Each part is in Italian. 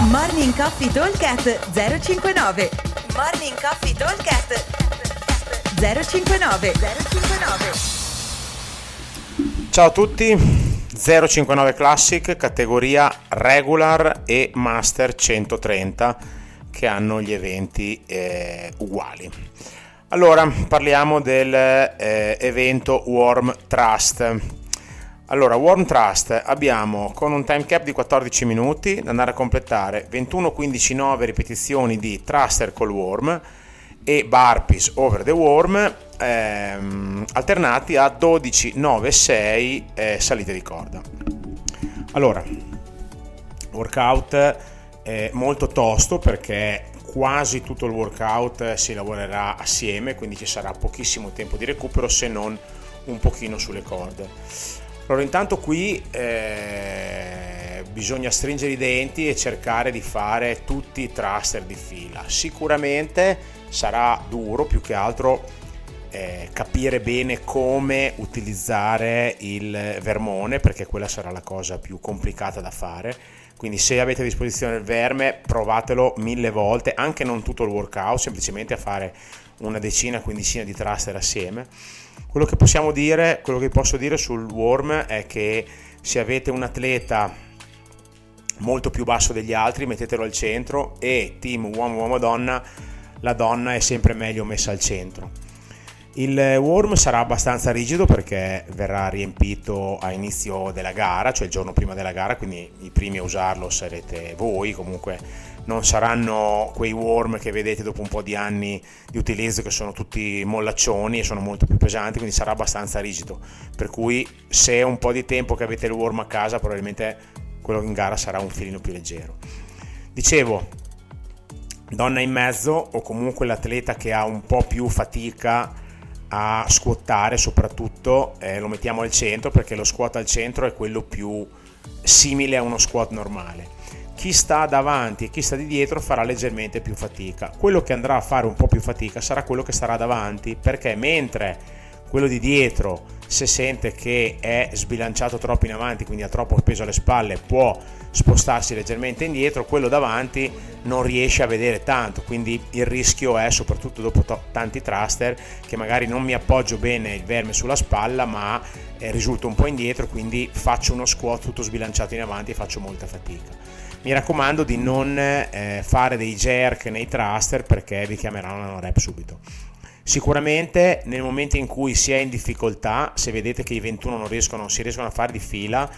Morning Coffee Talkcast 059 Morning Coffee Talkcast 059 059 Ciao a tutti, 059 Classic, categoria regular e master 130 che hanno gli eventi eh, uguali. Allora, parliamo dell'evento eh, Worm Trust allora, Warm Trust abbiamo con un time cap di 14 minuti da andare a completare 21, 15, 9 ripetizioni di thruster col worm e burpees over the worm ehm, alternati a 12, 9, 6 eh, salite di corda. Allora, workout eh, molto tosto perché quasi tutto il workout si lavorerà assieme, quindi ci sarà pochissimo tempo di recupero se non un pochino sulle corde. Allora, intanto qui eh, bisogna stringere i denti e cercare di fare tutti i thruster di fila. Sicuramente sarà duro più che altro eh, capire bene come utilizzare il vermone perché quella sarà la cosa più complicata da fare. Quindi se avete a disposizione il verme provatelo mille volte, anche non tutto il workout, semplicemente a fare una decina, quindicina di thruster assieme quello che possiamo dire, quello che posso dire sul worm è che se avete un atleta molto più basso degli altri, mettetelo al centro e team uomo uomo donna, la donna è sempre meglio messa al centro. Il worm sarà abbastanza rigido perché verrà riempito a inizio della gara, cioè il giorno prima della gara, quindi i primi a usarlo sarete voi, comunque non saranno quei worm che vedete dopo un po' di anni di utilizzo che sono tutti mollaccioni e sono molto più pesanti, quindi sarà abbastanza rigido. Per cui se è un po' di tempo che avete il worm a casa, probabilmente quello in gara sarà un filino più leggero. Dicevo, donna in mezzo o comunque l'atleta che ha un po' più fatica a squattare soprattutto eh, lo mettiamo al centro perché lo squat al centro è quello più simile a uno squat normale chi sta davanti e chi sta di dietro farà leggermente più fatica. Quello che andrà a fare un po' più fatica sarà quello che starà davanti, perché mentre quello di dietro, se sente che è sbilanciato troppo in avanti, quindi ha troppo peso alle spalle, può spostarsi leggermente indietro, quello davanti non riesce a vedere tanto, quindi il rischio è, soprattutto dopo to- tanti thruster, che magari non mi appoggio bene il verme sulla spalla, ma eh, risulto un po' indietro, quindi faccio uno squat tutto sbilanciato in avanti e faccio molta fatica mi raccomando di non eh, fare dei jerk nei thruster perché vi chiameranno una rep subito. Sicuramente nel momento in cui si è in difficoltà, se vedete che i 21 non riescono, non si riescono a fare di fila,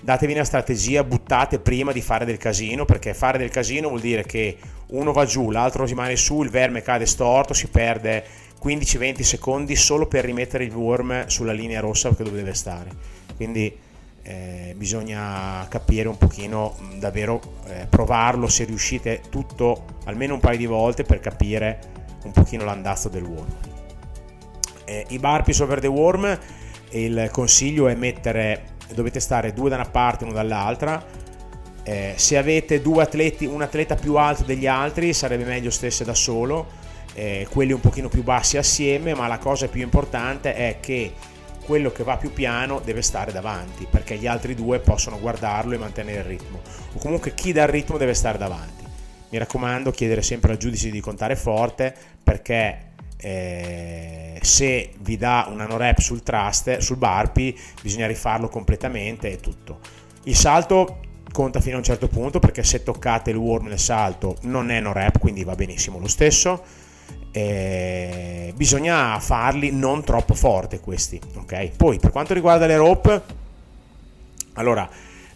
datevi una strategia, buttate prima di fare del casino, perché fare del casino vuol dire che uno va giù, l'altro rimane su, il verme cade storto, si perde 15-20 secondi solo per rimettere il worm sulla linea rossa dove deve stare. Quindi eh, bisogna capire un pochino davvero eh, provarlo se riuscite tutto almeno un paio di volte per capire un pochino l'andazzo del worm. Eh, i burpees over the worm il consiglio è mettere dovete stare due da una parte e uno dall'altra. Eh, se avete due atleti un atleta più alto degli altri sarebbe meglio stesse da solo eh, quelli un pochino più bassi assieme ma la cosa più importante è che quello che va più piano deve stare davanti perché gli altri due possono guardarlo e mantenere il ritmo. O comunque chi dà il ritmo deve stare davanti. Mi raccomando chiedere sempre al giudice di contare forte perché eh, se vi dà una no rep sul thruster sul barpi bisogna rifarlo completamente e tutto. Il salto conta fino a un certo punto perché se toccate il worm nel salto non è no rep quindi va benissimo lo stesso eh, bisogna farli non troppo forte questi ok? Poi per quanto riguarda le rope allora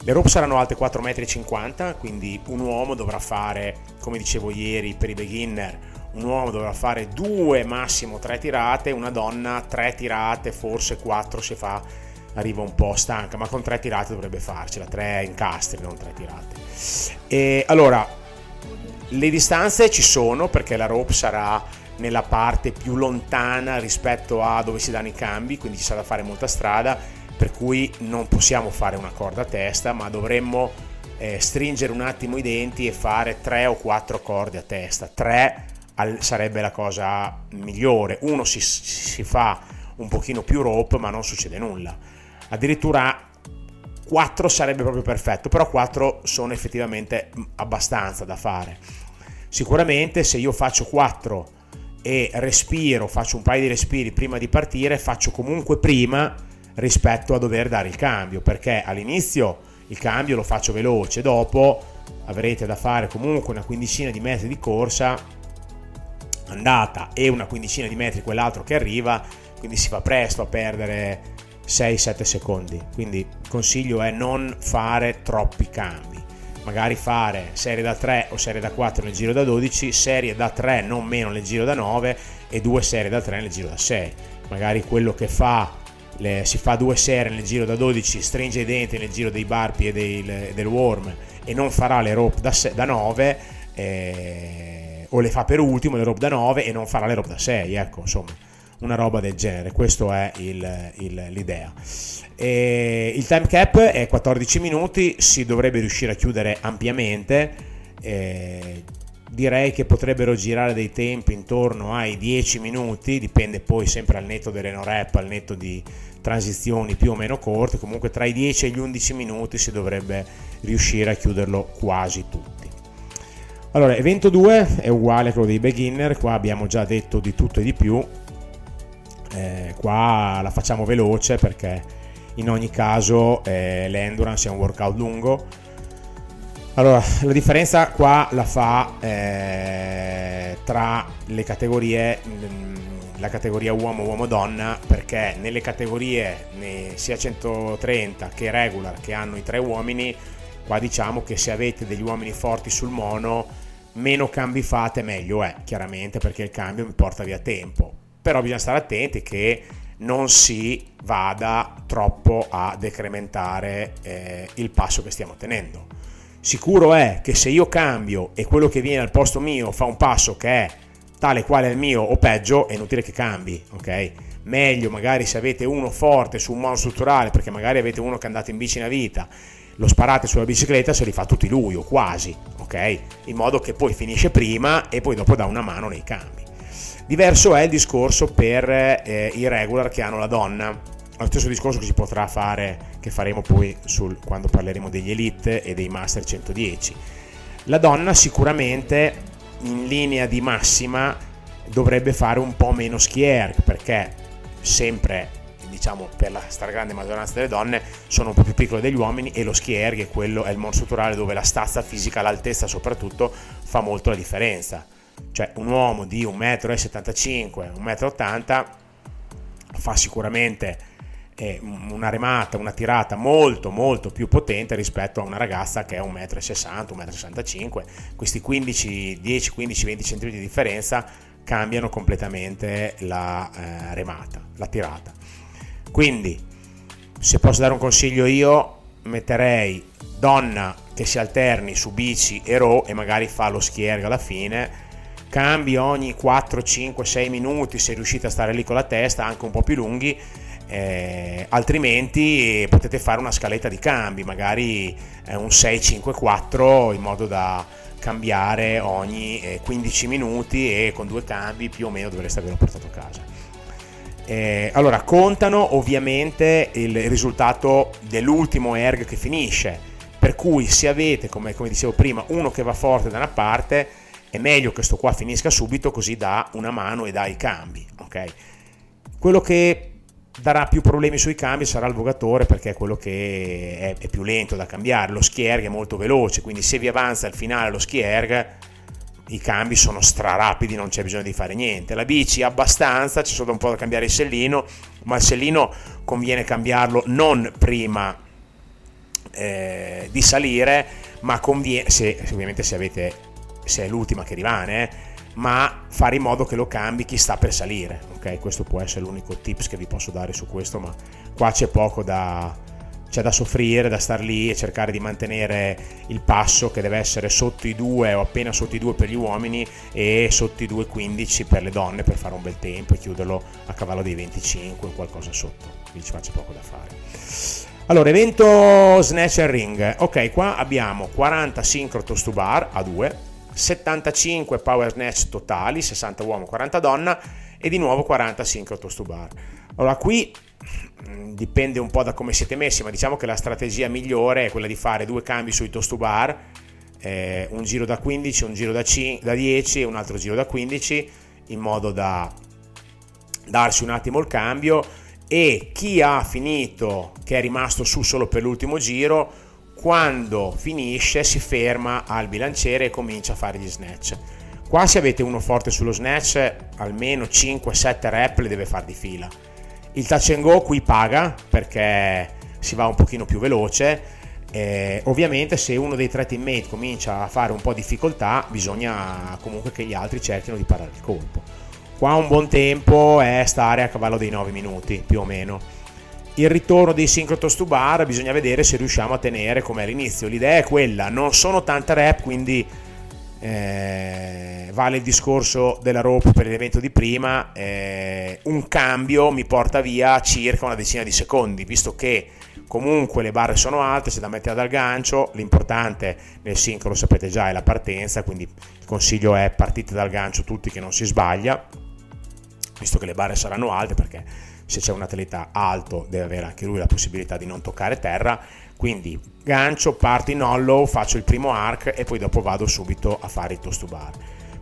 le rope saranno alte 4,50 m quindi un uomo dovrà fare come dicevo ieri per i beginner un uomo dovrà fare due massimo tre tirate una donna tre tirate forse quattro se fa arriva un po' stanca ma con tre tirate dovrebbe farcela tre incastri non tre tirate. E allora le distanze ci sono perché la rope sarà nella parte più lontana rispetto a dove si danno i cambi, quindi ci sarà da fare molta strada, per cui non possiamo fare una corda a testa, ma dovremmo eh, stringere un attimo i denti e fare tre o quattro corde a testa. Tre al, sarebbe la cosa migliore. Uno si, si fa un pochino più rope, ma non succede nulla. Addirittura 4 sarebbe proprio perfetto, però 4 sono effettivamente abbastanza da fare. Sicuramente se io faccio 4 e respiro, faccio un paio di respiri prima di partire, faccio comunque prima rispetto a dover dare il cambio, perché all'inizio il cambio lo faccio veloce, dopo avrete da fare comunque una quindicina di metri di corsa andata e una quindicina di metri quell'altro che arriva, quindi si fa presto a perdere 6-7 secondi. Quindi il consiglio è non fare troppi cambi. Magari fare serie da 3 o serie da 4 nel giro da 12, serie da 3 non meno nel giro da 9 e due serie da 3 nel giro da 6. Magari quello che fa le, si fa due serie nel giro da 12, stringe i denti nel giro dei barpi e dei, del worm e non farà le rope da, da 9 eh, o le fa per ultimo le rope da 9 e non farà le rope da 6, ecco insomma una roba del genere, questa è il, il, l'idea. E il time cap è 14 minuti, si dovrebbe riuscire a chiudere ampiamente. Eh, direi che potrebbero girare dei tempi intorno ai 10 minuti, dipende poi sempre al netto delle no rap, al netto di transizioni più o meno corte, comunque tra i 10 e gli 11 minuti si dovrebbe riuscire a chiuderlo quasi tutti. Allora, evento 2 è uguale a quello dei beginner, qua abbiamo già detto di tutto e di più, eh, qua la facciamo veloce perché in ogni caso eh, l'endurance è un workout lungo allora, la differenza qua la fa eh, tra le categorie, mm, la categoria uomo, uomo, donna, perché nelle categorie sia 130 che regular che hanno i tre uomini, qua diciamo che se avete degli uomini forti sul mono, meno cambi fate meglio è, chiaramente perché il cambio mi porta via tempo. Però bisogna stare attenti che non si vada troppo a decrementare eh, il passo che stiamo tenendo Sicuro è che se io cambio e quello che viene al posto mio fa un passo che è tale quale il mio o peggio, è inutile che cambi, ok? Meglio magari se avete uno forte su un mono strutturale, perché magari avete uno che è andato in bici una vita, lo sparate sulla bicicletta se li fa tutti lui o quasi, ok? In modo che poi finisce prima e poi dopo dà una mano nei cambi. Diverso è il discorso per eh, i regular che hanno la donna lo stesso discorso che si potrà fare, che faremo poi sul, quando parleremo degli Elite e dei Master 110. La donna sicuramente in linea di massima dovrebbe fare un po' meno skier perché sempre diciamo per la stragrande maggioranza delle donne sono un po' più piccole degli uomini e lo skier che quello è il strutturale dove la stazza fisica, l'altezza soprattutto fa molto la differenza cioè un uomo di 1,75 m 1,80 m fa sicuramente è una remata, una tirata molto molto più potente rispetto a una ragazza che è 1,60 m, 1,65 m. Questi 15, 10, 15, 20 cm di differenza cambiano completamente la eh, remata, la tirata. Quindi, se posso dare un consiglio io, metterei donna che si alterni su bici e row e magari fa lo schierga alla fine cambi ogni 4, 5, 6 minuti se riuscite a stare lì con la testa, anche un po' più lunghi eh, altrimenti potete fare una scaletta di cambi, magari eh, un 6-5-4 in modo da cambiare ogni eh, 15 minuti e con due cambi più o meno dovreste averlo portato a casa. Eh, allora, contano ovviamente il risultato dell'ultimo erg che finisce, per cui se avete, come, come dicevo prima, uno che va forte da una parte, è meglio che sto qua finisca subito così dà una mano e dà i cambi. Okay? Quello che darà più problemi sui cambi sarà il vogatore perché è quello che è, è più lento da cambiare, lo skierg è molto veloce, quindi se vi avanza al finale lo skierg i cambi sono strarapidi, non c'è bisogno di fare niente. La bici abbastanza, c'è solo un po' da cambiare il sellino, ma il sellino conviene cambiarlo non prima eh, di salire, ma conviene, se, ovviamente se avete, se è l'ultima che rimane, eh, ma fare in modo che lo cambi chi sta per salire. Ok, questo può essere l'unico tips che vi posso dare su questo, ma qua c'è poco da, c'è da soffrire, da star lì e cercare di mantenere il passo che deve essere sotto i 2 o appena sotto i 2 per gli uomini e sotto i 2,15 per le donne per fare un bel tempo e chiuderlo a cavallo dei 25 o qualcosa sotto, quindi ci faccio poco da fare. Allora, evento snatch and ring. Ok, qua abbiamo 40 sincro toast to bar a 2 75 power snatch totali, 60 uomo, 40 donna e di nuovo 40 synchro toast to bar. Allora qui mm, dipende un po' da come siete messi, ma diciamo che la strategia migliore è quella di fare due cambi sui toast to bar, eh, un giro da 15, un giro da, 5, da 10 e un altro giro da 15, in modo da darsi un attimo il cambio e chi ha finito, che è rimasto su solo per l'ultimo giro, quando finisce si ferma al bilanciere e comincia a fare gli snatch. Qua se avete uno forte sullo snatch, almeno 5-7 rep le deve fare di fila. Il touch and go qui paga perché si va un pochino più veloce. Eh, ovviamente se uno dei tre teammate comincia a fare un po' di difficoltà bisogna comunque che gli altri cerchino di parare il colpo Qua un buon tempo è stare a cavallo dei 9 minuti, più o meno. Il ritorno dei synchro toast to bar bisogna vedere se riusciamo a tenere come all'inizio. L'idea è quella, non sono tante rep, quindi eh, vale il discorso della rope per l'evento di prima. Eh, un cambio mi porta via circa una decina di secondi, visto che comunque le barre sono alte, c'è da mettere dal gancio. L'importante nel synchro, lo sapete già, è la partenza, quindi il consiglio è partite dal gancio tutti che non si sbaglia visto che le barre saranno alte perché se c'è un atleta alto deve avere anche lui la possibilità di non toccare terra. Quindi gancio, parto in hollow, faccio il primo arc e poi dopo vado subito a fare il toast to bar.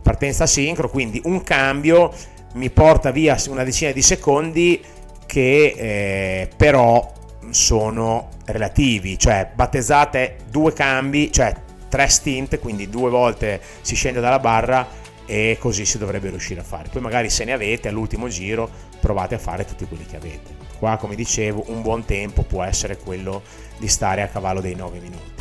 Partenza sincro, quindi un cambio mi porta via una decina di secondi che eh, però sono relativi, cioè battezzate due cambi, cioè tre stint, quindi due volte si scende dalla barra e così si dovrebbe riuscire a fare. Poi magari se ne avete all'ultimo giro provate a fare tutti quelli che avete. Qua come dicevo un buon tempo può essere quello di stare a cavallo dei 9 minuti.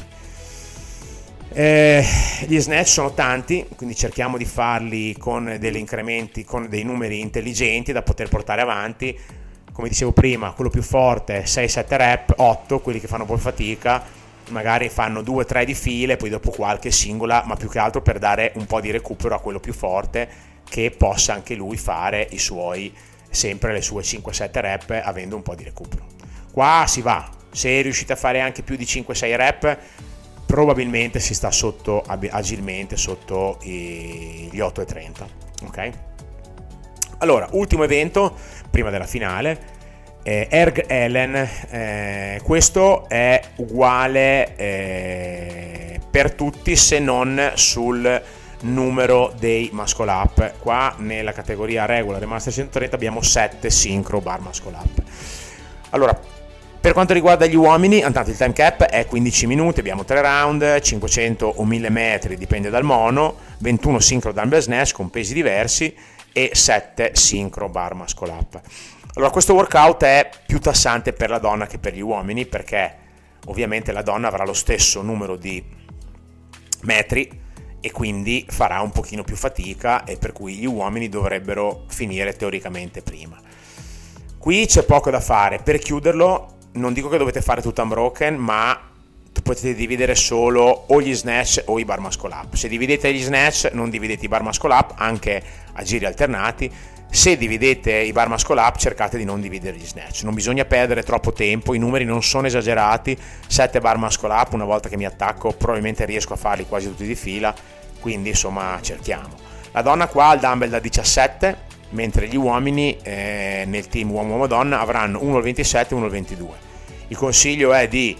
Eh, gli snatch sono tanti, quindi cerchiamo di farli con degli incrementi, con dei numeri intelligenti da poter portare avanti. Come dicevo prima, quello più forte 6-7 rep, 8, quelli che fanno un po' fatica, magari fanno due o tre di file, poi dopo qualche singola, ma più che altro per dare un po' di recupero a quello più forte che possa anche lui fare i suoi sempre le sue 5-7 rep avendo un po' di recupero. Qua si va, se riuscite a fare anche più di 5-6 rep, probabilmente si sta sotto agilmente sotto gli 8,30. Ok? Allora, ultimo evento prima della finale eh, Erg Ellen, eh, questo è uguale eh, per tutti se non sul numero dei muscle up. Qua nella categoria regular e master 130 abbiamo 7 synchro bar muscle up. Allora, per quanto riguarda gli uomini, intanto il time cap è 15 minuti, abbiamo 3 round, 500 o 1000 metri, dipende dal mono, 21 synchro dumbbell snatch con pesi diversi e 7 synchro bar muscle up. Allora, questo workout è più tassante per la donna che per gli uomini perché ovviamente la donna avrà lo stesso numero di metri e quindi farà un pochino più fatica e per cui gli uomini dovrebbero finire teoricamente prima. Qui c'è poco da fare, per chiuderlo non dico che dovete fare tutto unbroken, ma potete dividere solo o gli snatch o i bar muscle up. Se dividete gli snatch non dividete i bar muscle up anche a giri alternati se dividete i bar muscle up cercate di non dividere gli snatch. Non bisogna perdere troppo tempo i numeri non sono esagerati. 7 bar muscle up una volta che mi attacco probabilmente riesco a farli quasi tutti di fila quindi insomma cerchiamo. La donna qua ha il dumbbell da 17 mentre gli uomini eh, nel team uomo-uomo-donna avranno uno al 27 e uno al 22 il consiglio è di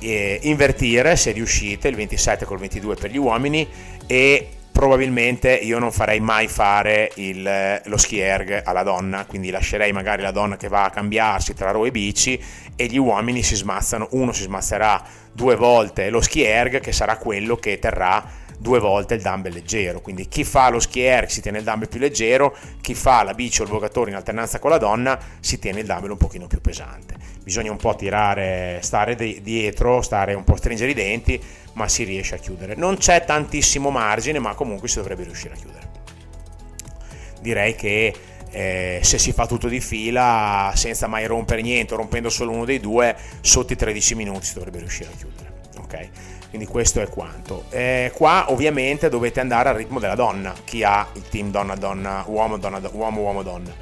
eh, invertire se riuscite il 27 col 22 per gli uomini e probabilmente io non farei mai fare il, lo ski erg alla donna, quindi lascerei magari la donna che va a cambiarsi tra row e bici e gli uomini si smazzano, uno si smazzerà due volte lo ski erg che sarà quello che terrà due volte il dumbbell leggero, quindi chi fa lo ski erg si tiene il dumbbell più leggero, chi fa la bici o il vogatore in alternanza con la donna si tiene il dumbbell un pochino più pesante. Bisogna un po' tirare, stare dietro, stare un po' stringere i denti ma si riesce a chiudere. Non c'è tantissimo margine, ma comunque si dovrebbe riuscire a chiudere. Direi che eh, se si fa tutto di fila senza mai rompere niente, rompendo solo uno dei due, sotto i 13 minuti si dovrebbe riuscire a chiudere. Ok? Quindi questo è quanto. Eh, qua ovviamente dovete andare al ritmo della donna, chi ha il team donna-donna, uomo-donna, uomo-uomo-donna.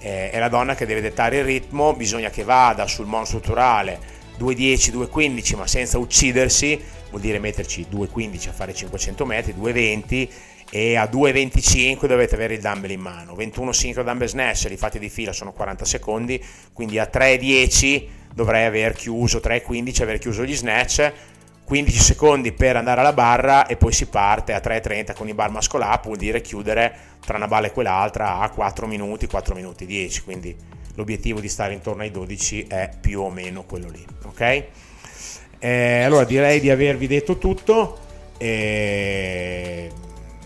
Eh, è la donna che deve dettare il ritmo, bisogna che vada sul mono strutturale 2.10, 2.15 ma senza uccidersi. Vuol dire metterci 2.15 a fare 500 metri, 2.20 e a 2,25 dovete avere il dumbbell in mano. 21 sincro dumbbell snatch li fate di fila sono 40 secondi. Quindi a 3,10 dovrei aver chiuso 3,15 aver chiuso gli snatch 15 secondi per andare alla barra e poi si parte a 3,30 con i bar muscle up vuol dire chiudere tra una balla e quell'altra a 4 minuti 4 minuti 10 quindi l'obiettivo di stare intorno ai 12 è più o meno quello lì ok eh, allora direi di avervi detto tutto e,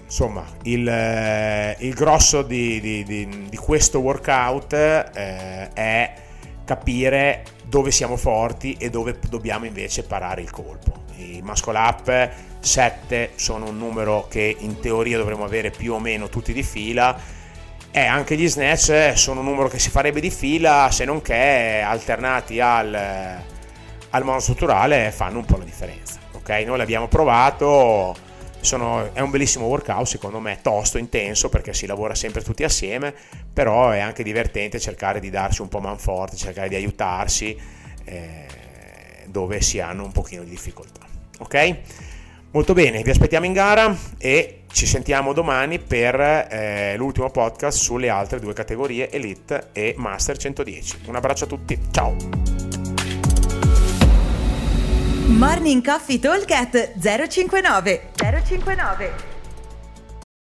insomma il, eh, il grosso di, di, di, di, questo workout eh, è capire dove siamo forti e dove dobbiamo invece parare il colpo. I muscle up 7 sono un numero che in teoria dovremmo avere più o meno tutti di fila e anche gli snatch sono un numero che si farebbe di fila se non che alternati al, al monostrutturale fanno un po' la differenza. Ok, noi l'abbiamo provato sono, è un bellissimo workout, secondo me tosto, intenso perché si lavora sempre tutti assieme, però è anche divertente cercare di darsi un po' man forte, cercare di aiutarsi eh, dove si hanno un pochino di difficoltà. Ok? Molto bene, vi aspettiamo in gara e ci sentiamo domani per eh, l'ultimo podcast sulle altre due categorie Elite e Master 110. Un abbraccio a tutti, ciao! Morning Coffee Talk 059 059